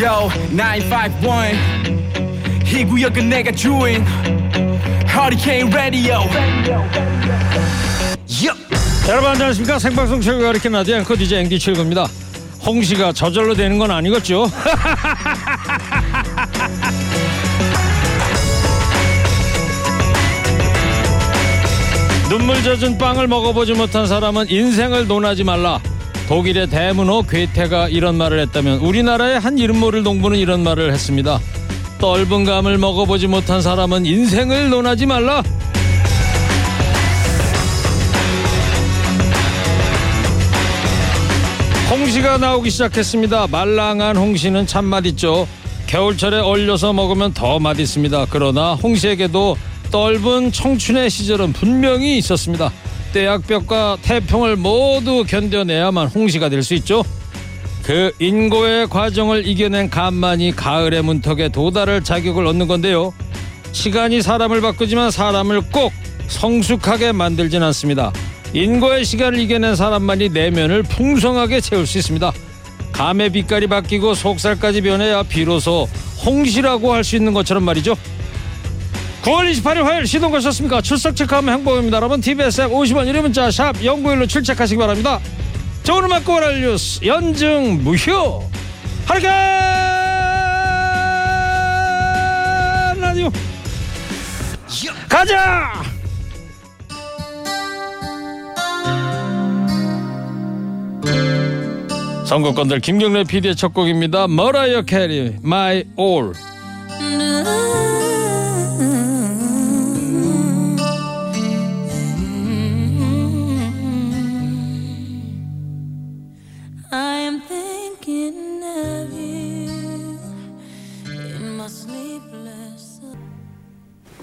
Yo 951 이 구역은 내가 주인. Hurricane Radio. 여러분 안녕하십니까? 생방송 최고가 이렇게 나디 앵커 DJ 앵디 최고입니다. 홍시가 저절로 되는 건 아니겠죠? 눈물 젖은 빵을 먹어보지 못한 사람은 인생을 논하지 말라 독일의 대문호 괴테가 이런 말을 했다면 우리나라의 한 이름 모를 농부는 이런 말을 했습니다 떫은 감을 먹어보지 못한 사람은 인생을 논하지 말라 홍시가 나오기 시작했습니다. 말랑한 홍시는 참 맛있죠. 겨울철에 얼려서 먹으면 더 맛있습니다. 그러나 홍시에게도 떫은 청춘의 시절은 분명히 있었습니다. 떼약볕과 태풍을 모두 견뎌내야만 홍시가 될 수 있죠. 그 인고의 과정을 이겨낸 감만이 가을의 문턱에 도달할 자격을 얻는 건데요. 시간이 사람을 바꾸지만 사람을 꼭 성숙하게 만들진 않습니다. 인고의 시간을 이겨낸 사람만이 내면을 풍성하게 채울 수 있습니다. 감의 빛깔이 바뀌고 속살까지 변해야 비로소 홍시라고 할 수 있는 것처럼 말이죠. 9월 28일 화요일 시동 거셨습니까? 출석 체크하면 행복입니다. 여러분 TBS 앱 50원 유료 문자 샵 0915로 출첵하시기 바랍니다. 자 오늘 맞고 말할 뉴스 연증 무효 하리케 라디오 가자! 선거권들 김경래 PD의 첫 곡입니다. 머라이어 캐리 My All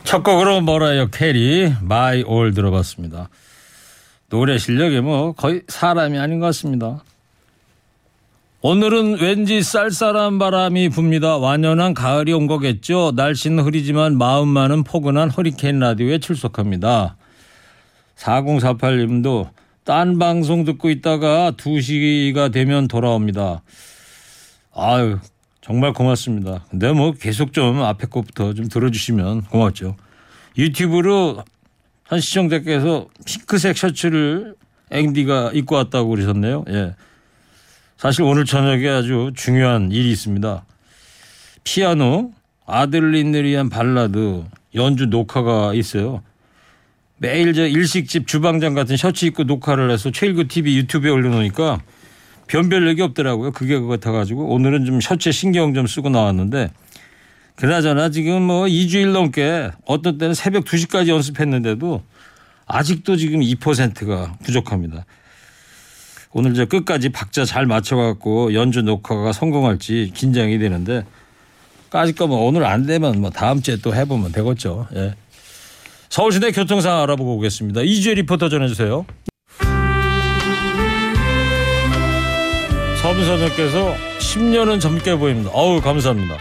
첫 곡으로 머라이어 캐리 My All 들어봤습니다. 노래 실력이 뭐 거의 사람이 아닌 것 같습니다. 오늘은 왠지 쌀쌀한 바람이 붑니다. 완연한 가을이 온 거겠죠. 날씨는 흐리지만 마음만은 포근한 허리케인 라디오에 출석합니다. 4048님도 딴 방송 듣고 있다가 2시가 되면 돌아옵니다. 아유 정말 고맙습니다. 근데 뭐 계속 좀 앞에 것부터 좀 들어주시면 고맙죠. 유튜브로 한 시청자께서 핑크색 셔츠를 앵디가 입고 왔다고 그러셨네요. 예. 사실 오늘 저녁에 아주 중요한 일이 있습니다. 피아노 아들린을 위한 발라드 연주 녹화가 있어요. 매일 저 일식집 주방장 같은 셔츠 입고 녹화를 해서 최일구 TV 유튜브에 올려놓으니까 변별력이 없더라고요. 그게 그거 같아가지고 오늘은 좀 셔츠에 신경 좀 쓰고 나왔는데 그나저나 지금 뭐 2주일 넘게 어떤 때는 새벽 2시까지 연습했는데도 아직도 지금 2%가 부족합니다. 오늘 저 끝까지 박자 잘 맞춰갖고 연주 녹화가 성공할지 긴장이 되는데 까짓 거뭐 오늘 안 되면 뭐 다음 주에 또 해보면 되겠죠. 예. 서울시내 교통 상황 알아보고 오겠습니다. 이주혜 리포터 전해주세요. 서문선생께서 10년은 젊게 보입니다. 어우 감사합니다.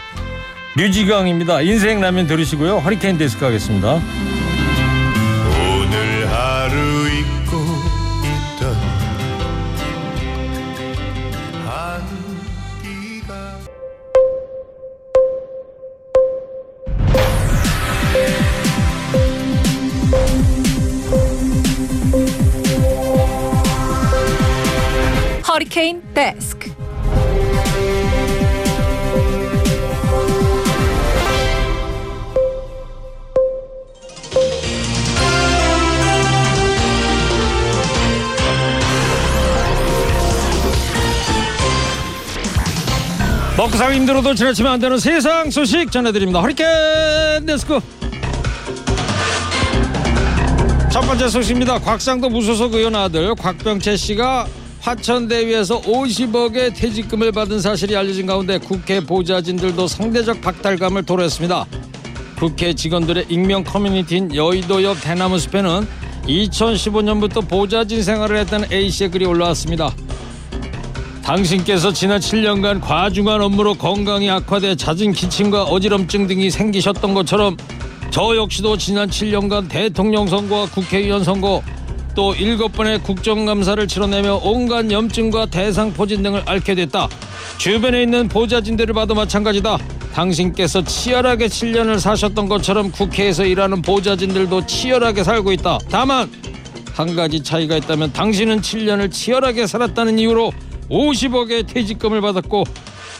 류지강입니다. 인생 라면 들으시고요. 허리케인 데스크 하겠습니다. 허리케인 데스크 먹고 살기 힘들어도 지나치면 안 되는 세상 소식 전해드립니다. 허리케인 데스크. 첫 번째 소식입니다. 곽상도 무소속 의원 아들 곽병채 씨가 화천대유에서 50억의 퇴직금을 받은 사실이 알려진 가운데 국회 보좌진들도 상대적 박탈감을 토로했습니다. 국회 직원들의 익명 커뮤니티인 여의도 옆 대나무 숲에는 2015년부터 보좌진 생활을 했다는 A씨의 글이 올라왔습니다. 당신께서 지난 7년간 과중한 업무로 건강이 악화돼 잦은 기침과 어지럼증 등이 생기셨던 것처럼 저 역시도 지난 7년간 대통령 선거와 국회의원 선거 또 일곱 번의 국정감사를 치러내며 온갖 염증과 대상포진 등을 앓게 됐다. 주변에 있는 보좌진들을 봐도 마찬가지다. 당신께서 치열하게 7년을 사셨던 것처럼 국회에서 일하는 보좌진들도 치열하게 살고 있다. 다만 한 가지 차이가 있다면 당신은 7년을 치열하게 살았다는 이유로 50억의 퇴직금을 받았고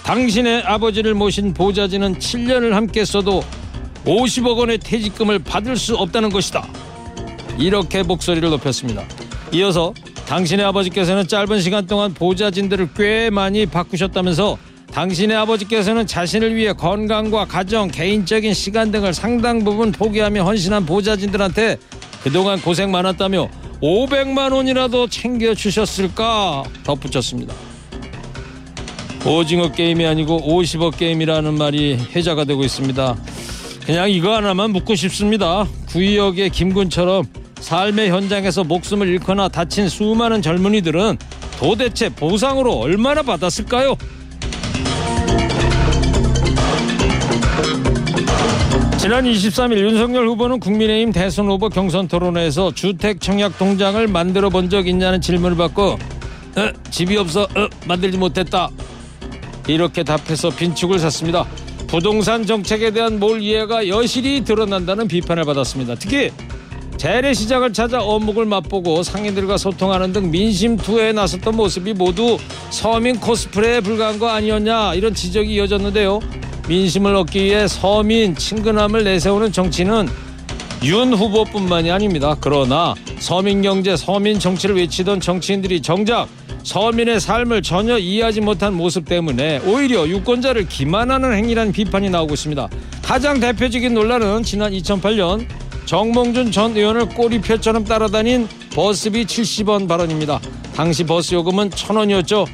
당신의 아버지를 모신 보좌진은 7년을 함께 써도 50억 원의 퇴직금을 받을 수 없다는 것이다. 이렇게 목소리를 높였습니다. 이어서 당신의 아버지께서는 짧은 시간 동안 보좌진들을 꽤 많이 바꾸셨다면서 당신의 아버지께서는 자신을 위해 건강과 가정, 개인적인 시간 등을 상당 부분 포기하며 헌신한 보좌진들한테 그동안 고생 많았다며 500만 원이라도 챙겨주셨을까 덧붙였습니다. 오징어 게임이 아니고 50억 게임이라는 말이 회자가 되고 있습니다. 그냥 이거 하나만 묻고 싶습니다. 구이역의 김군처럼 삶의 현장에서 목숨을 잃거나 다친 수많은 젊은이들은 도대체 보상으로 얼마나 받았을까요? 지난 23일 윤석열 후보는 국민의힘 대선 후보 경선 토론회에서 주택 청약 통장을 만들어 본 적 있냐는 질문을 받고 어, 집이 없어 어, 만들지 못했다 이렇게 답해서 빈축을 샀습니다. 부동산 정책에 대한 몰 이해가 여실히 드러난다는 비판을 받았습니다. 특히 재래시장을 찾아 어묵을 맛보고 상인들과 소통하는 등 민심 투어에 나섰던 모습이 모두 서민 코스프레에 불과한 거 아니었냐 이런 지적이 이어졌는데요. 민심을 얻기 위해 서민 친근함을 내세우는 정치는 윤 후보뿐만이 아닙니다. 그러나 서민 경제, 서민 정치를 외치던 정치인들이 정작 서민의 삶을 전혀 이해하지 못한 모습 때문에 오히려 유권자를 기만하는 행위라는 비판이 나오고 있습니다. 가장 대표적인 논란은 지난 2008년 정몽준 전 의원을 꼬리표처럼 따라다닌 버스비 70원 발언입니다. 당시 버스 요금은 1000원이었죠.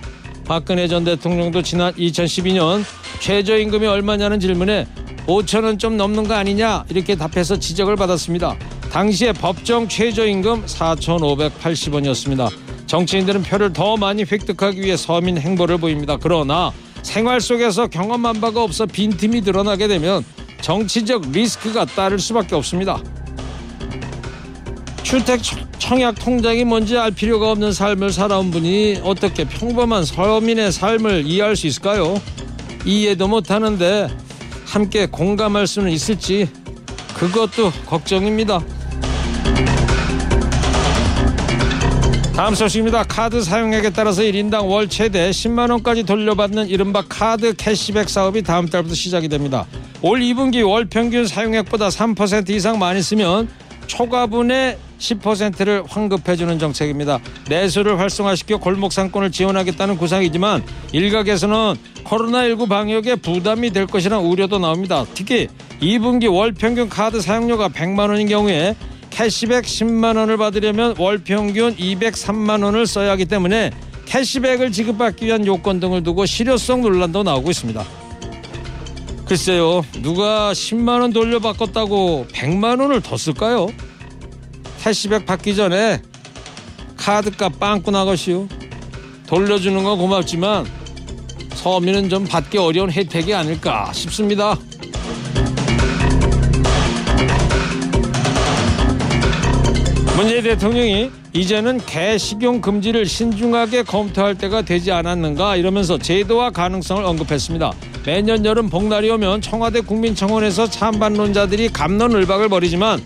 박근혜 전 대통령도 지난 2012년 최저임금이 얼마냐는 질문에 5천 원 좀 넘는 거 아니냐 이렇게 답해서 지적을 받았습니다. 당시에 법정 최저임금 4,580원이었습니다. 정치인들은 표를 더 많이 획득하기 위해 서민 행보를 보입니다. 그러나 생활 속에서 경험한 바가 없어 빈틈이 드러나게 되면 정치적 리스크가 따를 수밖에 없습니다. 주택 청약 통장이 뭔지 알 필요가 없는 삶을 살아온 분이 어떻게 평범한 서민의 삶을 이해할 수 있을까요? 이해도 못하는데 함께 공감할 수는 있을지 그것도 걱정입니다. 다음 소식입니다. 카드 사용액에 따라서 1인당 월 최대 10만 원까지 돌려받는 이른바 카드 캐시백 사업이 다음 달부터 시작이 됩니다. 올 2분기 월 평균 사용액보다 3% 이상 많이 쓰면 초과분의 10%를 환급해주는 정책입니다. 내수를 활성화시켜 골목 상권을 지원하겠다는 구상이지만 일각에서는 코로나19 방역에 부담이 될 것이라는 우려도 나옵니다. 특히 2분기 월 평균 카드 사용료가 100만 원인 경우에 캐시백 10만 원을 받으려면 월 평균 203만 원을 써야 하기 때문에 캐시백을 지급받기 위한 요건 등을 두고 실효성 논란도 나오고 있습니다. 글쎄요, 누가 10만 원 돌려받겠다고 100만 원을 더 쓸까요? 캐시백 받기 전에 카드값 빵꾸 나것이요. 돌려주는 건 고맙지만 서민은 좀 받기 어려운 혜택이 아닐까 싶습니다. 문재인 대통령이 이제는 개 식용 금지를 신중하게 검토할 때가 되지 않았는가 이러면서 제도화 가능성을 언급했습니다. 매년 여름 복날이 오면 청와대 국민청원에서 찬반론자들이 감론을박을 벌이지만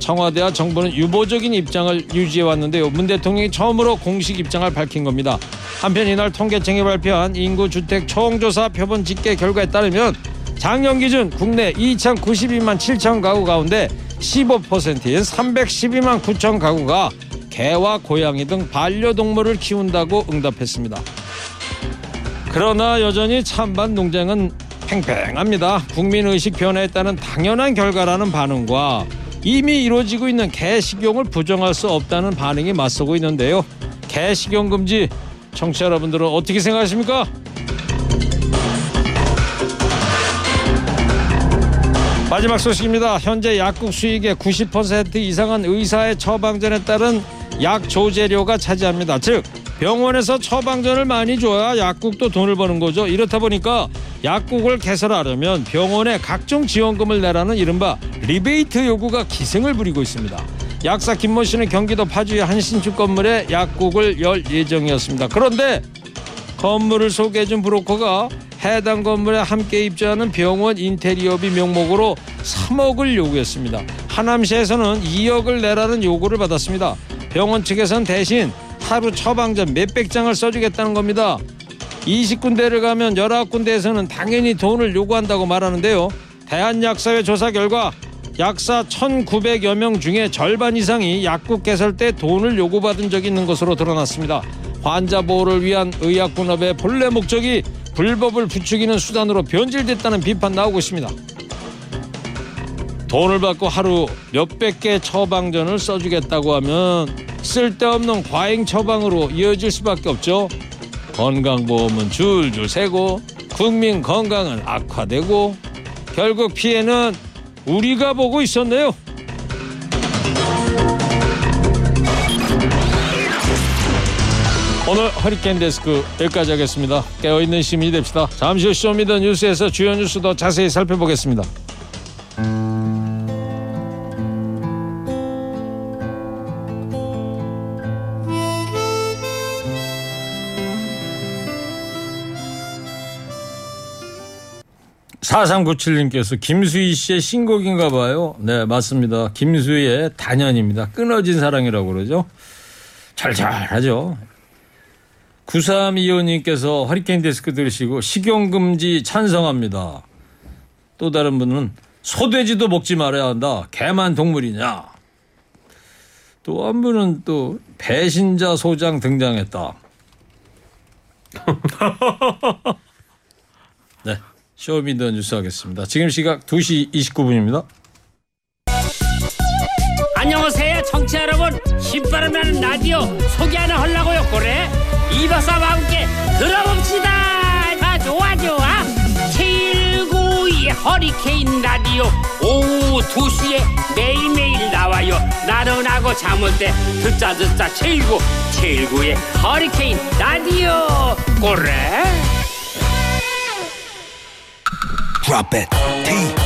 청와대와 정부는 유보적인 입장을 유지해 왔는데요. 문 대통령이 처음으로 공식 입장을 밝힌 겁니다. 한편 이날 통계청이 발표한 인구 주택 총조사 표본 집계 결과에 따르면 작년 기준 국내 2,092만 7천 가구 가운데 15%인 312만 9천 가구가 개와 고양이 등 반려동물을 키운다고 응답했습니다. 그러나 여전히 찬반 농장은 팽팽합니다. 국민의식 변화에 따른 당연한 결과라는 반응과 이미 이루어지고 있는 개식용을 부정할 수 없다는 반응이 맞서고 있는데요. 개식용 금지 청취자 여러분들은 어떻게 생각하십니까? 마지막 소식입니다. 현재 약국 수익의 90% 이상은 의사의 처방전에 따른 약 조제료가 차지합니다. 즉 병원에서 처방전을 많이 줘야 약국도 돈을 버는 거죠. 이렇다 보니까 약국을 개설하려면 병원에 각종 지원금을 내라는 이른바 리베이트 요구가 기승을 부리고 있습니다. 약사 김모 씨는 경기도 파주의 한 신축 건물에 약국을 열 예정이었습니다. 그런데 건물을 소개해준 브로커가 해당 건물에 함께 입주하는 병원 인테리어비 명목으로 3억을 요구했습니다. 하남시에서는 2억을 내라는 요구를 받았습니다. 병원 측에선 대신 하루 처방전 몇백 장을 써주겠다는 겁니다. 20군데를 가면 19군데에서는 당연히 돈을 요구한다고 말하는데요. 대한약사회 조사 결과 약사 1,900여 명 중에 절반 이상이 약국 개설 때 돈을 요구받은 적이 있는 것으로 드러났습니다. 환자 보호를 위한 의약분업의 본래 목적이 불법을 부추기는 수단으로 변질됐다는 비판 나오고 있습니다. 돈을 받고 하루 몇백 개 처방전을 써주겠다고 하면 쓸데없는 과잉 처방으로 이어질 수밖에 없죠. 건강보험은 줄줄 새고 국민 건강은 악화되고 결국 피해는 우리가 보고 있었네요. 오늘 허리케인 데스크 여기까지 하겠습니다. 깨어있는 시민이 됩시다. 잠시 후 쇼미더 뉴스에서 주요 뉴스 더 자세히 살펴보겠습니다. 사삼구칠님께서 김수희 씨의 신곡인가 봐요. 네, 맞습니다. 김수희의 단현입니다. 끊어진 사랑이라고 그러죠. 잘잘하죠. 9325님께서 허리케인 데스크 들으시고 식용금지 찬성합니다. 또 다른 분은 소돼지도 먹지 말아야 한다. 개만 동물이냐. 또 한 분은 또 배신자 소장 등장했다. 네. 쇼미더 뉴스 하겠습니다. 지금 시각 2시 29분입니다. 안녕하세요 청취자 여러분 신바람 나는 라디오 소개 하나 하려고요 그래 이박사와 함께 들어봅시다. 아 좋아 좋아. 제192 허리케인 라디오 오후 2시에 매일매일 나와요. 나른하고 잠올 때 듣자 듣자 제1구 제1구의 허리케인 라디오. 그래 Drop it. TBS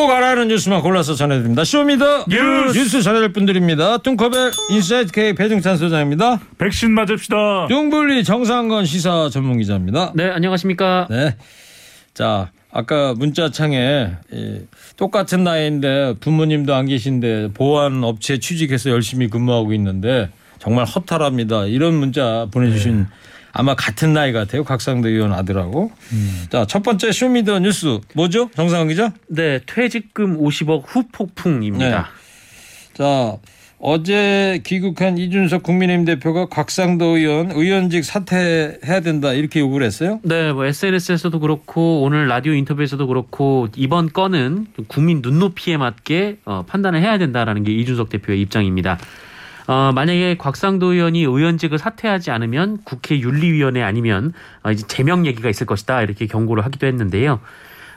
꼭 알아야 하는 뉴스만 골라서 전해드립니다. Show me the 뉴스. 뉴스 전해드릴 분들입니다. 뚱커벨 인사이트 K 배종찬 소장입니다. 백신 맞읍시다. 뚱블리 정상근 시사 전문 기자입니다. 네, 안녕하십니까. 네. 자, 아까 문자창에 이, 똑같은 나이인데 부모님도 안 계신데 보안 업체 취직해서 열심히 근무하고 있는데 정말 허탈합니다. 이런 문자 보내주신 아마 같은 나이 같아요. 곽상도 의원 아들하고. 자, 첫 번째 Show me the 뉴스 뭐죠? 정상근 기자? 네, 퇴직금 50억 후폭풍입니다. 자, 어제 귀국한 이준석 국민의힘 대표가 곽상도 의원 의원직 사퇴해야 된다 이렇게 요구를 했어요. 네, 뭐 SNS에서도 그렇고 오늘 라디오 인터뷰에서도 그렇고 이번 건은 국민 눈높이에 맞게 어, 판단을 해야 된다라는 게 이준석 대표의 입장입니다. 어, 만약에 곽상도 의원이 의원직을 사퇴하지 않으면 국회 윤리위원회 아니면 어, 이제 제명 얘기가 있을 것이다 이렇게 경고를 하기도 했는데요.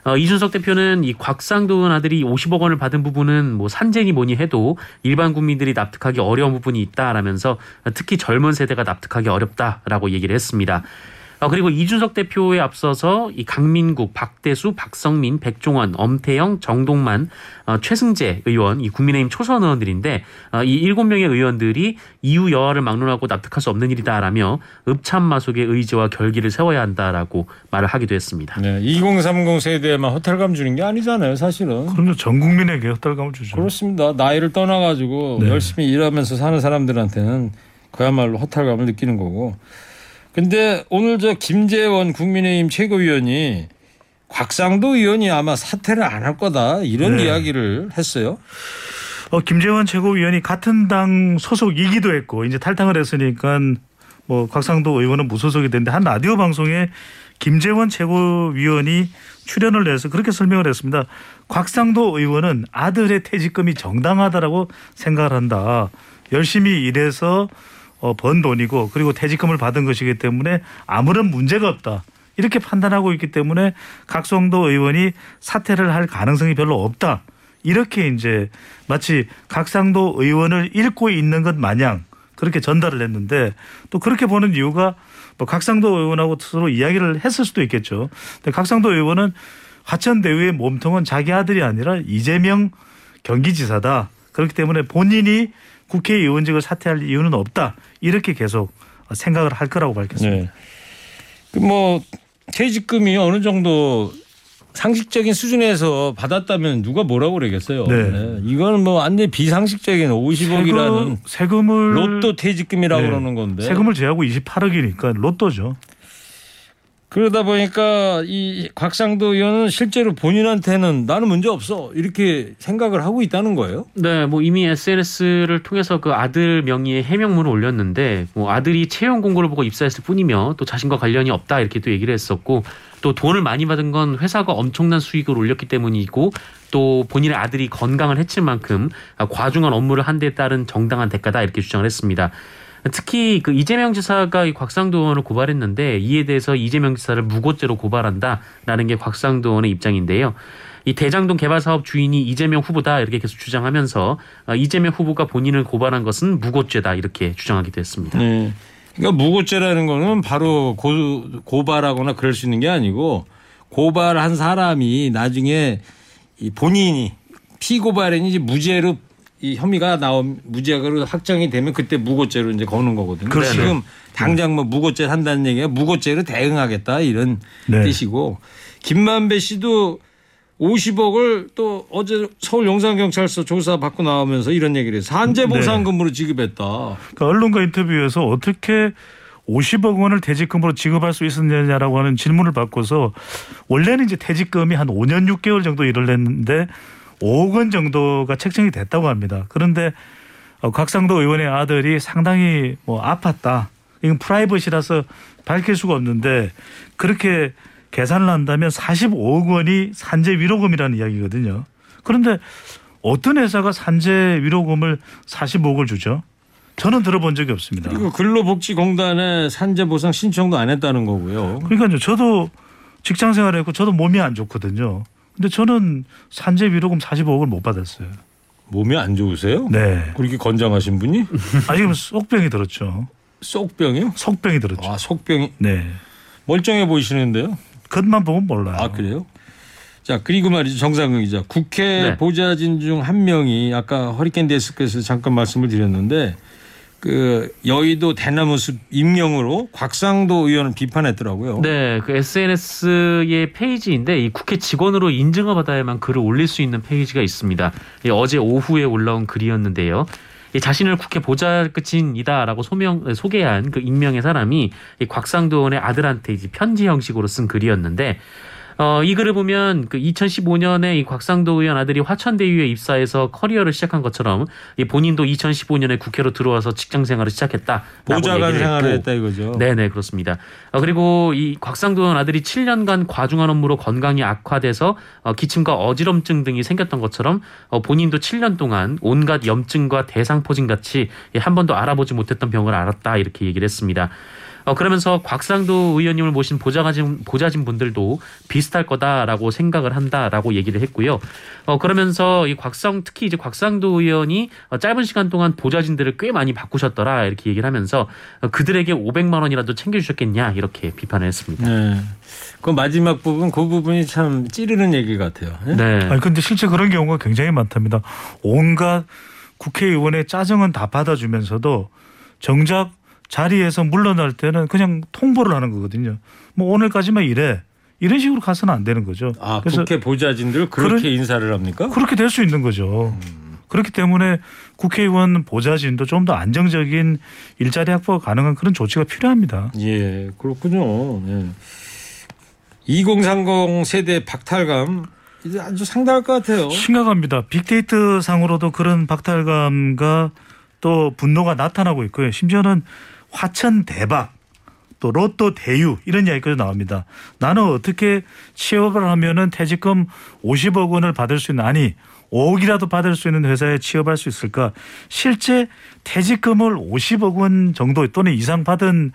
어, 이준석 대표는 이 곽상도 의원 아들이 50억 원을 받은 부분은 뭐 산재니 뭐니 해도 일반 국민들이 납득하기 어려운 부분이 있다라면서 특히 젊은 세대가 납득하기 어렵다라고 얘기를 했습니다. 어, 그리고 이준석 대표에 앞서서 이 강민국, 박대수, 박성민, 백종원, 엄태영, 정동만, 어, 최승재 의원, 이 국민의힘 초선 의원들인데 어, 이 일곱 명의 의원들이 이후 여하를 막론하고 납득할 수 없는 일이다라며 읍참마속의 의지와 결기를 세워야 한다라고 말을 하기도 했습니다. 네, 2030 세대에만 호텔감 주는 게 아니잖아요, 사실은. 그럼요. 전 국민에게 헛달감을 주죠. 그렇습니다. 나이를 떠나가지고 네. 열심히 일하면서 사는 사람들한테는 그야말로 허탈감을 느끼는 거고. 근데 오늘 저 김재원 국민의힘 최고위원이 곽상도 의원이 아마 사퇴를 안 할 거다 이런 네. 이야기를 했어요. 어, 김재원 최고위원이 같은 당 소속이기도 했고 이제 탈당을 했으니까 뭐 곽상도 의원은 무소속이 됐는데 한 라디오 방송에 김재원 최고위원이 출연을 해서 그렇게 설명을 했습니다. 곽상도 의원은 아들의 퇴직금이 정당하다라고 생각을 한다. 열심히 일해서 어, 번 돈이고 그리고 퇴직금을 받은 것이기 때문에 아무런 문제가 없다. 이렇게 판단하고 있기 때문에 각성도 의원이 사퇴를 할 가능성이 별로 없다. 이렇게 이제 마치 각상도 의원을 잃고 있는 것 마냥 그렇게 전달을 했는데 또 그렇게 보는 이유가 뭐 각상도 의원하고 서로 이야기를 했을 수도 있겠죠. 근데 각상도 의원은 화천대유의 몸통은 자기 아들이 아니라 이재명 경기지사다. 그렇기 때문에 본인이 국회의원직을 사퇴할 이유는 없다. 이렇게 계속 생각을 할 거라고 밝혔습니다. 네. 그뭐 퇴직금이 어느 정도 상식적인 수준에서 받았다면 누가 뭐라고 그러겠어요. 네. 네. 이거는 뭐 완전 비상식적인 50억이라는 세금, 을 로또 퇴직금이라고 네. 그러는 건데. 세금을 제하고 28억이니까 로또죠. 그러다 보니까 이 곽상도 의원은 실제로 본인한테는 나는 문제 없어 이렇게 생각을 하고 있다는 거예요. 네, 뭐 이미 SNS를 통해서 그 아들 명의의 해명문을 올렸는데 뭐 아들이 채용 공고를 보고 입사했을 뿐이며 또 자신과 관련이 없다 이렇게 또 얘기를 했었고 또 돈을 많이 받은 건 회사가 엄청난 수익을 올렸기 때문이고 또 본인의 아들이 건강을 해칠 만큼 과중한 업무를 한 데 따른 정당한 대가다 이렇게 주장을 했습니다. 특히 그 이재명 지사가 이 곽상도 의원을 고발했는데 이에 대해서 이재명 지사를 무고죄로 고발한다라는 게 곽상도 의원의 입장인데요. 이 대장동 개발 사업 주인이 이재명 후보다 이렇게 계속 주장하면서 어, 이재명 후보가 본인을 고발한 것은 무고죄다 이렇게 주장하기도 했습니다. 네. 그러니까 무고죄라는 거는 바로 고, 고발하거나 그럴 수 있는 게 아니고 고발한 사람이 나중에 이 본인이 피고발인지 무죄로 이 혐의가 나온 무죄가 확정이 되면 그때 무고죄로 이제 거는 거거든요. 그렇죠. 지금 당장 뭐 무고죄 한다는 얘기가 무고죄로 대응하겠다 이런 네. 뜻이고 김만배 씨도 50억을 또 어제 서울 용산경찰서 조사 받고 나오면서 이런 얘기를 해서 산재 보상금으로 지급했다. 그러니까 언론과 인터뷰에서 어떻게 50억 원을 퇴직금으로 지급할 수 있었느냐라고 하는 질문을 받고서 원래는 이제 퇴직금이 한 5년 6개월 정도 일을 했는데 5억 원 정도가 책정이 됐다고 합니다. 그런데 어, 곽상도 의원의 아들이 상당히 뭐 아팠다. 이건 프라이버시라서 밝힐 수가 없는데 그렇게 계산을 한다면 45억 원이 산재 위로금이라는 이야기거든요. 그런데 어떤 회사가 산재 위로금을 45억을 주죠? 저는 들어본 적이 없습니다. 그리고 근로복지공단에 산재 보상 신청도 안 했다는 거고요. 그러니까요. 저도 직장 생활했고 저도 몸이 안 좋거든요. 근데 저는 산재 위로금 45억을 못 받았어요. 몸이 안 좋으세요? 네. 그렇게 건장하신 분이 아 지금 속병이 들었죠. 속병이요? 속병이 들었죠. 아 속병이 네. 멀쩡해 보이시는데요. 겉만 보면 몰라요. 아 그래요? 자 그리고 말이죠 정상근 기자 국회 네. 보좌진 중 한 명이 아까 허리케인 데스크에서 잠깐 말씀을 드렸는데 그 여의도 대나무 숲 임명으로 곽상도 의원을 비판했더라고요. 네, 그 SNS의 페이지인데 이 국회 직원으로 인증을 받아야만 글을 올릴 수 있는 페이지가 있습니다. 이 어제 오후에 올라온 글이었는데요. 이 자신을 국회 보좌끝인이다라고 소명 소개한 그 익명의 사람이 이 곽상도 의원의 아들한테 이제 편지 형식으로 쓴 글이었는데 어, 이 글을 보면 그 2015년에 이 곽상도 의원 아들이 화천대유에 입사해서 커리어를 시작한 것처럼 이 본인도 2015년에 국회로 들어와서 직장 생활을 시작했다. 보좌관 생활을 했다 이거죠. 네네 그렇습니다. 어, 그리고 이 곽상도 의원 아들이 7년간 과중한 업무로 건강이 악화돼서 어, 기침과 어지럼증 등이 생겼던 것처럼 어, 본인도 7년 동안 온갖 염증과 대상포진 같이 한 번도 알아보지 못했던 병을 알았다 이렇게 얘기를 했습니다. 어, 그러면서 곽상도 의원님을 모신 보좌진, 보좌진 분들도 비슷할 거다라고 생각을 한다라고 얘기를 했고요. 어, 그러면서 이 곽상, 특히 이제 곽상도 의원이 어, 짧은 시간 동안 보좌진들을 꽤 많이 바꾸셨더라 이렇게 얘기를 하면서 어, 그들에게 500만 원이라도 챙겨주셨겠냐 이렇게 비판을 했습니다. 네. 그 마지막 부분 그 부분이 참 찌르는 얘기 같아요. 네? 네. 아니 근데 실제 그런 경우가 굉장히 많답니다. 온갖 국회의원의 짜증은 다 받아주면서도 정작 자리에서 물러날 때는 그냥 통보를 하는 거거든요. 뭐 오늘까지만 이래 이런 식으로 가서는 안 되는 거죠. 아 그래서 국회 보좌진들 그렇게 그런- 인사를 합니까? 그렇게 될 수 있는 거죠. 그렇기 때문에 국회의원 보좌진도 좀 더 안정적인 일자리 확보가 가능한 그런 조치가 필요합니다. 예, 그렇군요. 네. 2030 세대 박탈감 이제 아주 상당할 것 같아요. 심각합니다. 빅데이터 상으로도 그런 박탈감과 또 분노가 나타나고 있고요. 심지어는 화천 대박 또 로또 대유 이런 이야기까지 나옵니다. 나는 어떻게 취업을 하면은 퇴직금 50억 원을 받을 수 있는 아니 5억이라도 받을 수 있는 회사에 취업할 수 있을까? 실제 퇴직금을 50억 원 정도 또는 이상 받은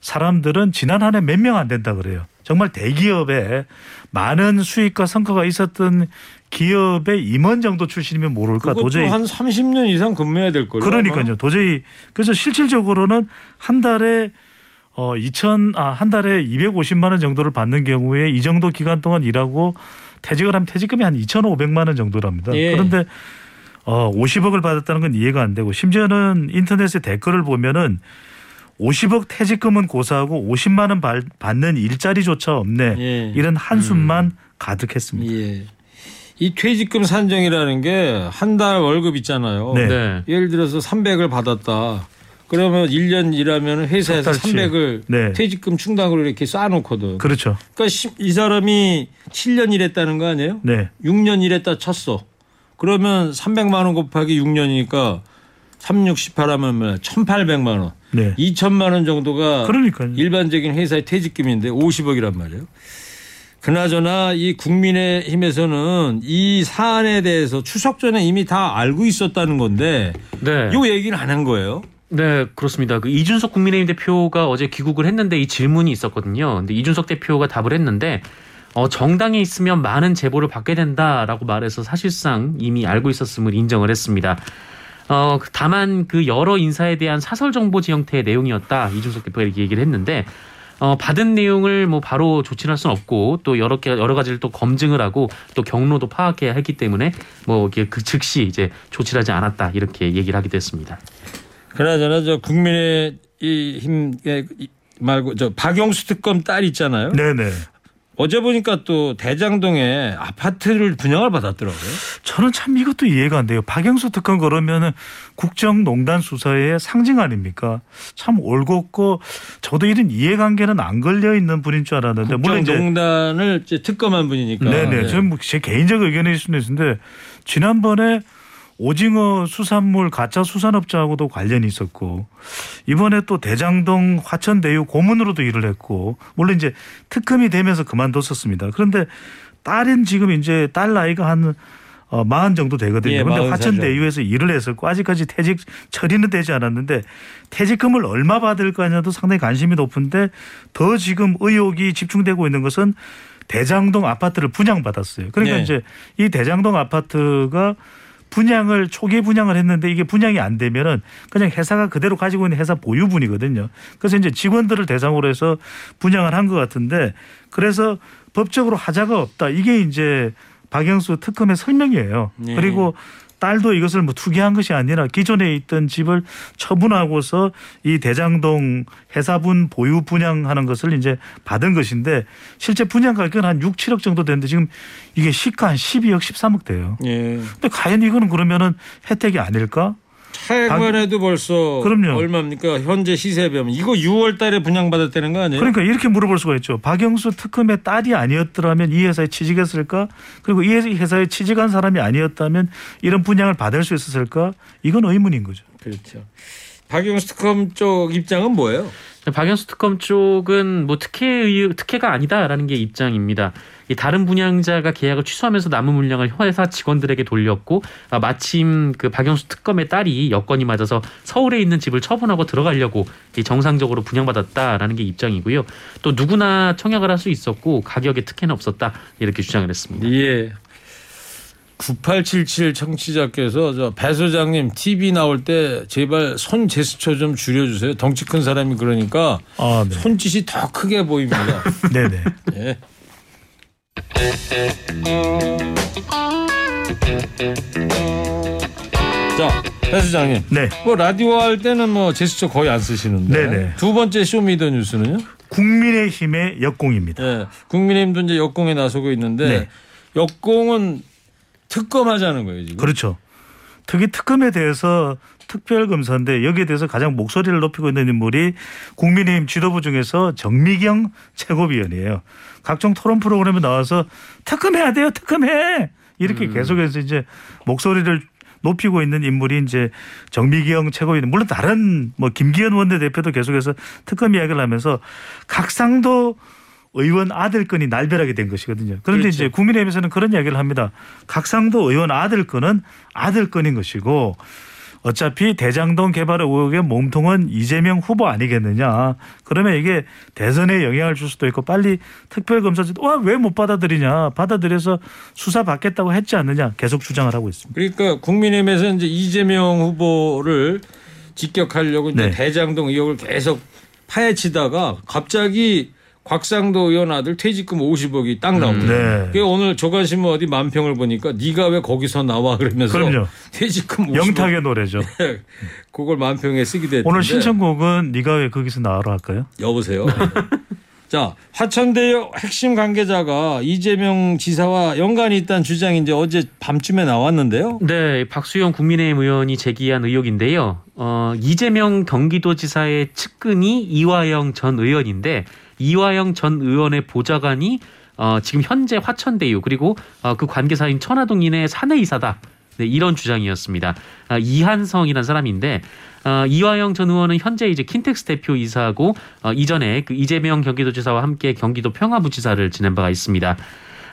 사람들은 지난 한 해 몇 명 안 된다 그래요. 정말 대기업에 많은 수익과 성과가 있었던 기업의 임원 정도 출신이면 모를까 도저히 한 30년 이상 근무해야 될 거예요. 그러니까요. 도저히 그래서 실질적으로는 한 달에 어 2천 아 한 달에 250만 원 정도를 받는 경우에 이 정도 기간 동안 일하고 퇴직을 하면 퇴직금이 한 2,500만 원 정도랍니다. 예. 그런데 어 50억을 받았다는 건 이해가 안 되고 심지어는 인터넷에 댓글을 보면은 50억 퇴직금은 고사하고 50만 원 받- 받는 일자리조차 없네. 예. 이런 한숨만 가득했습니다. 예. 이 퇴직금 산정이라는 게 한 달 월급 있잖아요. 네. 네. 예를 들어서 300을 받았다. 그러면 1년 일하면 회사에서 석 달치. 300을 네. 퇴직금 충당으로 이렇게 쌓아놓거든. 그렇죠. 그러니까 시- 이 사람이 7년 일했다는 거 아니에요? 네. 6년 일했다 쳤어. 그러면 300만 원 곱하기 6년이니까 3, 6, 18 하면 뭐야? 1,800만 원. 네. 2천만 원 정도가 그러니까요. 일반적인 회사의 퇴직금인데 50억이란 말이에요. 그나저나 이 국민의힘에서는 이 사안에 대해서 추석 전에 이미 다 알고 있었다는 건데 네. 요 얘기를 안 한 거예요. 네, 그렇습니다. 그 이준석 국민의힘 대표가 어제 귀국을 했는데 이 질문이 있었거든요. 근데 이준석 대표가 답을 했는데 어, 정당에 있으면 많은 제보를 받게 된다라고 말해서 사실상 이미 알고 있었음을 인정을 했습니다. 어, 다만 그 여러 인사에 대한 사설 정보지 형태의 내용이었다. 이준석 대표가 이렇게 얘기를 했는데 어, 받은 내용을 뭐 바로 조치할 수는 없고 또 여러 개 여러 가지를 또 검증을 하고 또 경로도 파악해야 했기 때문에 뭐 이게 그 즉시 이제 조치를 하지 않았다 이렇게 얘기를 하기도 했습니다. 그나저나 저 국민의 힘 말고 저 박영수 특검 딸 있잖아요. 네네. 어제 보니까 또 대장동에 아파트를 분양을 받았더라고요. 저는 참 이것도 이해가 안 돼요. 박영수 특검 그러면은 국정농단 수사의 상징 아닙니까? 참 올곧고 저도 이런 이해관계는 안 걸려 있는 분인 줄 알았는데 물론 이제 국정농단을 이제 특검한 분이니까. 네네. 네. 저는 뭐 제 개인적 의견일 수는 있는데 지난번에 오징어 수산물 가짜 수산업자하고도 관련이 있었고 이번에 또 대장동 화천대유 고문으로도 일을 했고 물론 이제 특검이 되면서 그만뒀었습니다. 그런데 딸은 지금 이제 딸 나이가 한 어, 마흔 정도 되거든요. 예, 그런데. 화천대유에서 일을 했었고 아직까지 퇴직 처리는 되지 않았는데 퇴직금을 얼마 받을 거냐도 상당히 관심이 높은데 더 지금 의혹이 집중되고 있는 것은 대장동 아파트를 분양받았어요. 그러니까 네. 이제 이 대장동 아파트가 분양을 초기 분양을 했는데 이게 분양이 안 되면은 그냥 회사가 그대로 가지고 있는 회사 보유분이거든요. 그래서 이제 직원들을 대상으로 해서 분양을 한 것 같은데 그래서 법적으로 하자가 없다. 이게 이제 박영수 특검의 설명이에요. 네. 그리고 딸도 이것을 뭐 투기한 것이 아니라 기존에 있던 집을 처분하고서 이 대장동 회사분 보유 분양하는 것을 이제 받은 것인데 실제 분양 가격은 한 6, 7억 정도 되는데 지금 이게 시가 한 12억, 13억 돼요. 예. 근데 과연 이거는 그러면은 혜택이 아닐까? 최근에도 벌써 그럼요. 얼마입니까? 현재 시세에 비하면 이거 6월 달에 분양받았다는 거 아니에요? 그러니까 이렇게 물어볼 수가 있죠. 박영수 특검의 딸이 아니었더라면 이 회사에 취직했을까? 그리고 이 회사에 취직한 사람이 아니었다면 이런 분양을 받을 수 있었을까? 이건 의문인 거죠. 그렇죠. 박영수 특검 쪽 입장은 뭐예요? 박영수 특검 쪽은 뭐 특혜 특혜가 아니다라는 게 입장입니다. 이 다른 분양자가 계약을 취소하면서 남은 물량을 회사 직원들에게 돌렸고 아, 마침 그 박영수 특검의 딸이 여건이 맞아서 서울에 있는 집을 처분하고 들어가려고 이 정상적으로 분양받았다라는 게 입장이고요. 또 누구나 청약을 할 수 있었고 가격에 특혜는 없었다 이렇게 주장을 했습니다. 예. 9877 청취자께서 저 배 소장님 TV 나올 때 제발 손 제스처 좀 줄여주세요. 덩치 큰 사람이 그러니까 아, 네. 손짓이 더 크게 보입니다. 네네. 예. 자, 배 소장님. 네. 뭐 라디오 할 때는 뭐 제스처 거의 안 쓰시는데 네네. 두 번째 Show me the 뉴스는요? 국민의힘의 역공입니다. 예. 국민의힘도 이제 역공에 나서고 있는데 네. 역공은 특검하자는 거예요 지금. 그렇죠. 특히 특검에 대해서 특별검사인데 여기에 대해서 가장 목소리를 높이고 있는 인물이 국민의힘 지도부 중에서 정미경 최고위원이에요. 각종 토론 프로그램에 나와서 특검해야 돼요. 특검해. 이렇게 계속해서 이제 목소리를 높이고 있는 인물이 이제 정미경 최고위원 물론 다른 뭐 김기현 원내대표도 계속해서 특검 이야기를 하면서 각상도 의원 아들 건이 날벼락이 된 것이거든요. 그런데 그렇죠. 이제 국민의힘에서는 그런 이야기를 합니다. 각상도 의원 아들 건은 아들 건인 것이고 어차피 대장동 개발 의혹의 몸통은 이재명 후보 아니겠느냐. 그러면 이게 대선에 영향을 줄 수도 있고 빨리 특별검사도 왜못 받아들이냐. 받아들여서 수사 받겠다고 했지 않느냐. 계속 주장을 하고 있습니다. 그러니까 국민의힘에서 이제 이재명 후보를 직격하려고 이제 네. 대장동 의혹을 계속 파헤치다가 갑자기 곽상도 의원 아들 퇴직금 50억이 딱 나옵니다. 네. 그 오늘 조간신문 어디 만평을 보니까 네가 왜 거기서 나와 그러면서 그럼요. 퇴직금 50억 영탁의 노래죠. 그걸 만평에 쓰기도 했는데 오늘 신청곡은 네가 왜 거기서 나와라 할까요? 여보세요. 자 화천대유 핵심 관계자가 이재명 지사와 연관이 있다는 주장이 이제 어제 밤쯤에 나왔는데요. 네, 박수영 국민의힘 의원이 제기한 의혹인데요. 어, 이재명 경기도지사의 측근이 이화영 전 의원인데 이화영 전 의원의 보좌관이 어, 지금 현재 화천대유 그리고 어, 그 관계사인 천화동인의 사내 이사다. 네, 이런 주장이었습니다. 아, 이한성이라는 사람인데 어, 이화영 전 의원은 현재 이제 킨텍스 대표 이사고 어, 이전에 그 이재명 경기도지사와 함께 경기도 평화부지사를 지낸 바가 있습니다.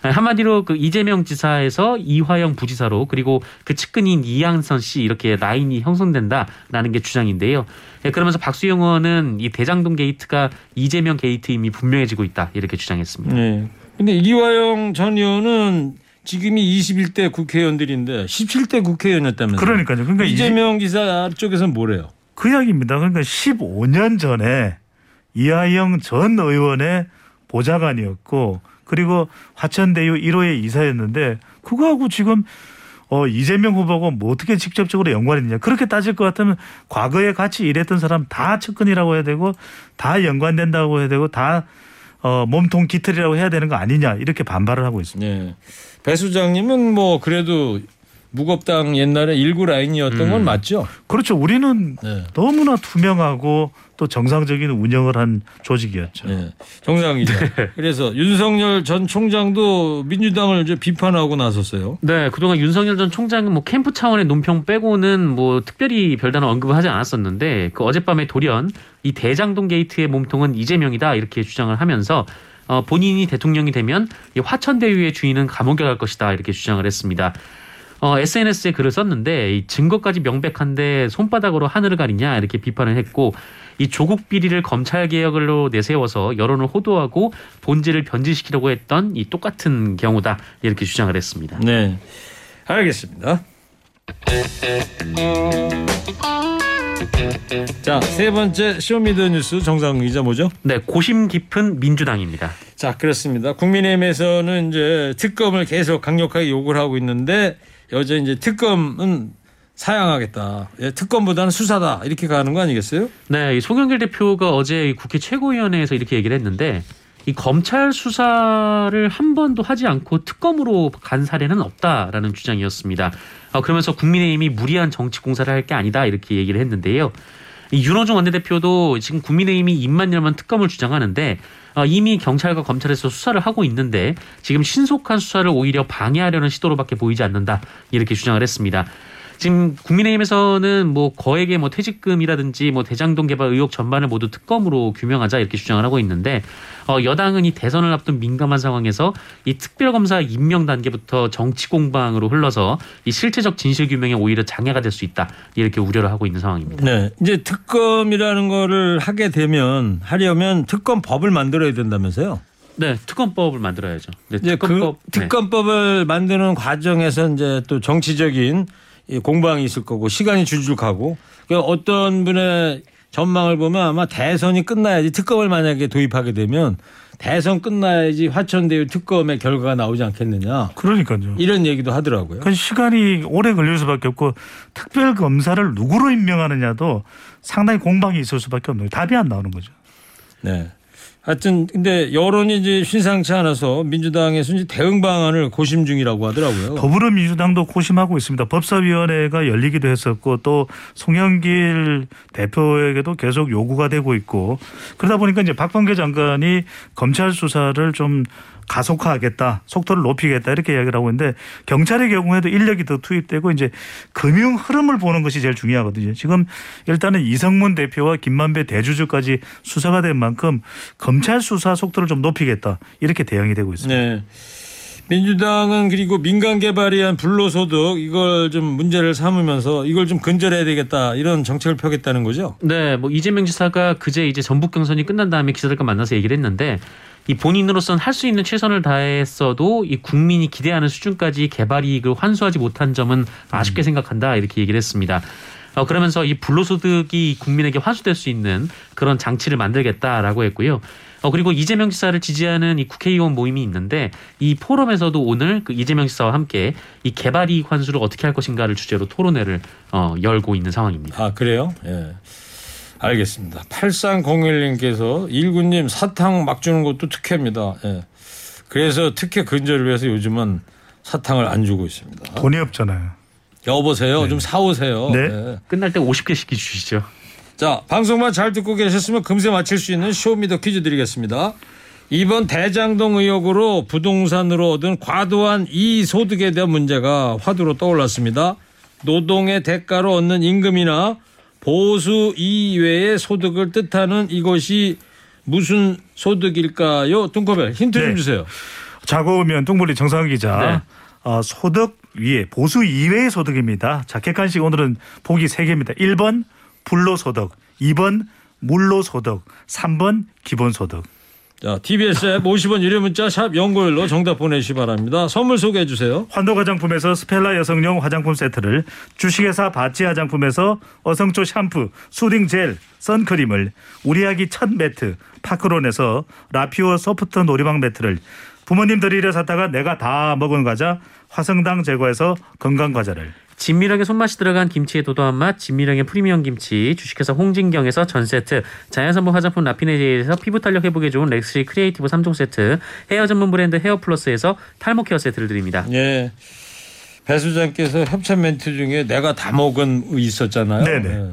아, 한마디로 그 이재명 지사에서 이화영 부지사로 그리고 그 측근인 이양선 씨 이렇게 라인이 형성된다라는 게 주장인데요. 예, 그러면서 박수영 의원은 이 대장동 게이트가 이재명 게이트임이 분명해지고 있다 이렇게 주장했습니다. 네. 근데 이화영 전 의원은 지금이 21대 국회의원들인데 17대 국회의원이었다면서요. 그러니까요. 그러니까 이재명 지사 쪽에서는 뭐래요? 그 이야기입니다. 그러니까 15년 전에 이하영 전 의원의 보좌관이었고 그리고 화천대유 1호의 이사였는데 그거하고 지금 어 이재명 후보가 뭐 어떻게 직접적으로 연관이 있냐 그렇게 따질 것 같으면 과거에 같이 일했던 사람 다 측근이라고 해야 되고 다 연관된다고 해야 되고 다 어, 몸통 깃털이라고 해야 되는 거 아니냐 이렇게 반발을 하고 있습니다. 네. 배 수장님은 뭐 그래도 무겁당 옛날에 일구 라인이었던 건 맞죠? 그렇죠. 우리는 네. 너무나 투명하고 또 정상적인 운영을 한 조직이었죠. 네. 정상이죠. 그래서 윤석열 전 총장도 민주당을 이제 비판하고 나섰어요. 네, 그동안 윤석열 전 총장은 뭐 캠프 차원의 논평 빼고는 뭐 특별히 별다른 언급을 하지 않았었는데 그 어젯밤에 돌연 이 대장동 게이트의 몸통은 이재명이다 이렇게 주장을 하면서 어, 본인이 대통령이 되면 이 화천대유의 주인은 감옥에 갈 것이다 이렇게 주장을 했습니다. 어, SNS에 글을 썼는데 이 증거까지 명백한데 손바닥으로 하늘을 가리냐 이렇게 비판을 했고 이 조국 비리를 검찰 개혁으로 내세워서 여론을 호도하고 본질을 변질시키려고 했던 이 똑같은 경우다 이렇게 주장을 했습니다. 네. 알겠습니다. 자, 세 번째 쇼미더뉴스 정상 기자 뭐죠? 네, 고심 깊은 민주당입니다. 자, 그렇습니다. 국민의힘에서는 이제 특검을 계속 강력하게 요구를 하고 있는데 여전히 이제 특검은 사양하겠다. 예, 특검보다는 수사다. 이렇게 가는 거 아니겠어요? 네, 이 송영길 대표가 어제 이 국회 최고위원회에서 이렇게 얘기를 했는데 이 검찰 수사를 한 번도 하지 않고 특검으로 간 사례는 없다라는 주장이었습니다. 어, 그러면서 국민의힘이 무리한 정치 공사를 할 게 아니다 이렇게 얘기를 했는데요. 이 윤호중 원내대표도 지금 국민의힘이 입만 열면 특검을 주장하는데 어, 이미 경찰과 검찰에서 수사를 하고 있는데 지금 신속한 수사를 오히려 방해하려는 시도로밖에 보이지 않는다 이렇게 주장을 했습니다. 지금 국민의힘에서는 뭐 거액의 뭐 퇴직금이라든지 뭐 대장동 개발 의혹 전반을 모두 특검으로 규명하자 이렇게 주장을 하고 있는데 어 여당은 이 대선을 앞둔 민감한 상황에서 이 특별검사 임명 단계부터 정치 공방으로 흘러서 이 실체적 진실 규명에 오히려 장애가 될 수 있다 이렇게 우려를 하고 있는 상황입니다. 네. 이제 특검이라는 거를 하게 되면 하려면 특검 법을 만들어야 된다면서요? 네, 특검법을 만들어야죠. 네, 이제 특검법 그 특검법을 만드는 과정에서 이제 또 정치적인 이 공방이 있을 거고 시간이 줄줄 가고 그 어떤 분의 전망을 보면 아마 대선이 끝나야지 특검을 만약에 도입하게 되면 대선 끝나야지 화천대유 특검의 결과가 나오지 않겠느냐 그러니까요. 이런 얘기도 하더라고요. 그 시간이 오래 걸릴 수밖에 없고 특별 검사를 누구로 임명하느냐도 상당히 공방이 있을 수밖에 없는 거예요. 답이 안 나오는 거죠. 네. 하여튼 근데 여론이 이제 심상치 않아서 민주당에서 이제 대응 방안을 고심 중이라고 하더라고요. 더불어민주당도 고심하고 있습니다. 법사위원회가 열리기도 했었고 또 송영길 대표에게도 계속 요구가 되고 있고 그러다 보니까 이제 박범계 장관이 검찰 수사를 좀 가속화하겠다, 속도를 높이겠다 이렇게 이야기를 하고 있는데 경찰의 경우에도 인력이 더 투입되고 이제 금융 흐름을 보는 것이 제일 중요하거든요. 지금 일단은 이성문 대표와 김만배 대주주까지 수사가 된 만큼 검찰 수사 속도를 좀 높이겠다 이렇게 대응이 되고 있습니다. 네. 민주당은 그리고 민간 개발에 의한 불로소득 이걸 좀 문제를 삼으면서 이걸 좀 근절해야 되겠다 이런 정책을 펴겠다는 거죠. 네, 뭐 이재명 지사가 그제 이제 전북 경선이 끝난 다음에 기자들과 만나서 얘기를 했는데 이 본인으로서는 할 수 있는 최선을 다했어도 이 국민이 기대하는 수준까지 개발 이익을 환수하지 못한 점은 아쉽게 생각한다 이렇게 얘기를 했습니다. 어, 그러면서 이 불로소득이 국민에게 환수될 수 있는 그런 장치를 만들겠다라고 했고요. 어, 그리고 이재명 지사를 지지하는 이 국회의원 모임이 있는데 이 포럼에서도 오늘 그 이재명 지사와 함께 이 개발 이익 환수를 어떻게 할 것인가를 주제로 토론회를 어, 열고 있는 상황입니다. 아 그래요? 예. 알겠습니다. 8301님께서 일구님 사탕 막 주는 것도 특혜입니다. 예. 그래서 특혜 근절을 위해서 요즘은 사탕을 안 주고 있습니다. 돈이 없잖아요. 여보세요. 좀 사오세요. 네. 예. 끝날 때 50개씩 주시죠. 자, 방송만 잘 듣고 계셨으면 금세 맞힐 수 있는 Show me the 퀴즈 드리겠습니다. 이번 대장동 의혹으로 부동산으로 얻은 과도한 이소득에 대한 문제가 화두로 떠올랐습니다. 노동의 대가로 얻는 임금이나 보수 이외의 소득을 뜻하는 이것이 무슨 소득일까요? 뚱커벨 힌트 좀 네. 주세요. 자고우면 뚱블리 정상훈 기자. 네. 어, 소득 위에 보수 이외의 소득입니다. 자, 객관식 오늘은 보기 세개입니다 1번 불로소득, 2번 불로소득, 3번 기본소득. 자, TBS 앱 50원 유료 문자 샵 공구오일로 정답 보내주시기 바랍니다. 선물 소개해 주세요. 환도 화장품에서 스펠라 여성용 화장품 세트를 주식회사 바찌 화장품에서 어성초 샴푸, soothing 젤, 선크림을 우리 아기 첫 매트 파크론에서 라피오 소프트 놀이방 매트를 부모님 드리려 샀다가 내가 다 먹은 과자 화성당 제과에서 건강 과자를 진미령의 손맛이 들어간 김치의 도도한 맛, 진미령의 프리미엄 김치, 주식회사 홍진경에서 전 세트, 자연산부 화장품 라피네제에서 피부 탄력 회복에 좋은 렉스리 크리에이티브 3종 세트, 헤어 전문 브랜드 헤어플러스에서 탈모 care 세트를 드립니다. 예. 배 소장께서 협찬 멘트 중에 내가 다 먹은 있었잖아요. 네네. 예.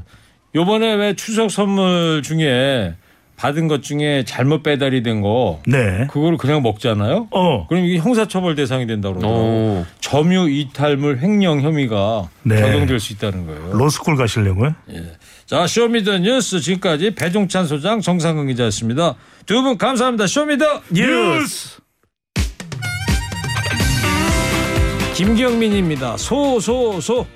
요번에 왜 추석 선물 중에 받은 것 중에 잘못 배달이 된 거 네. 그거를 그냥 먹잖아요. 어. 그럼 이게 형사처벌 대상이 된다고 그러더라고요. 오. 점유 이탈물 횡령 혐의가 네. 적용될 수 있다는 거예요. 로스쿨 가시려고요? 자, Show me the 뉴스 지금까지 배종찬 소장 정상근 기자였습니다. 두 분 감사합니다. Show me the 뉴스. 김경민입니다. 소, 소, 소.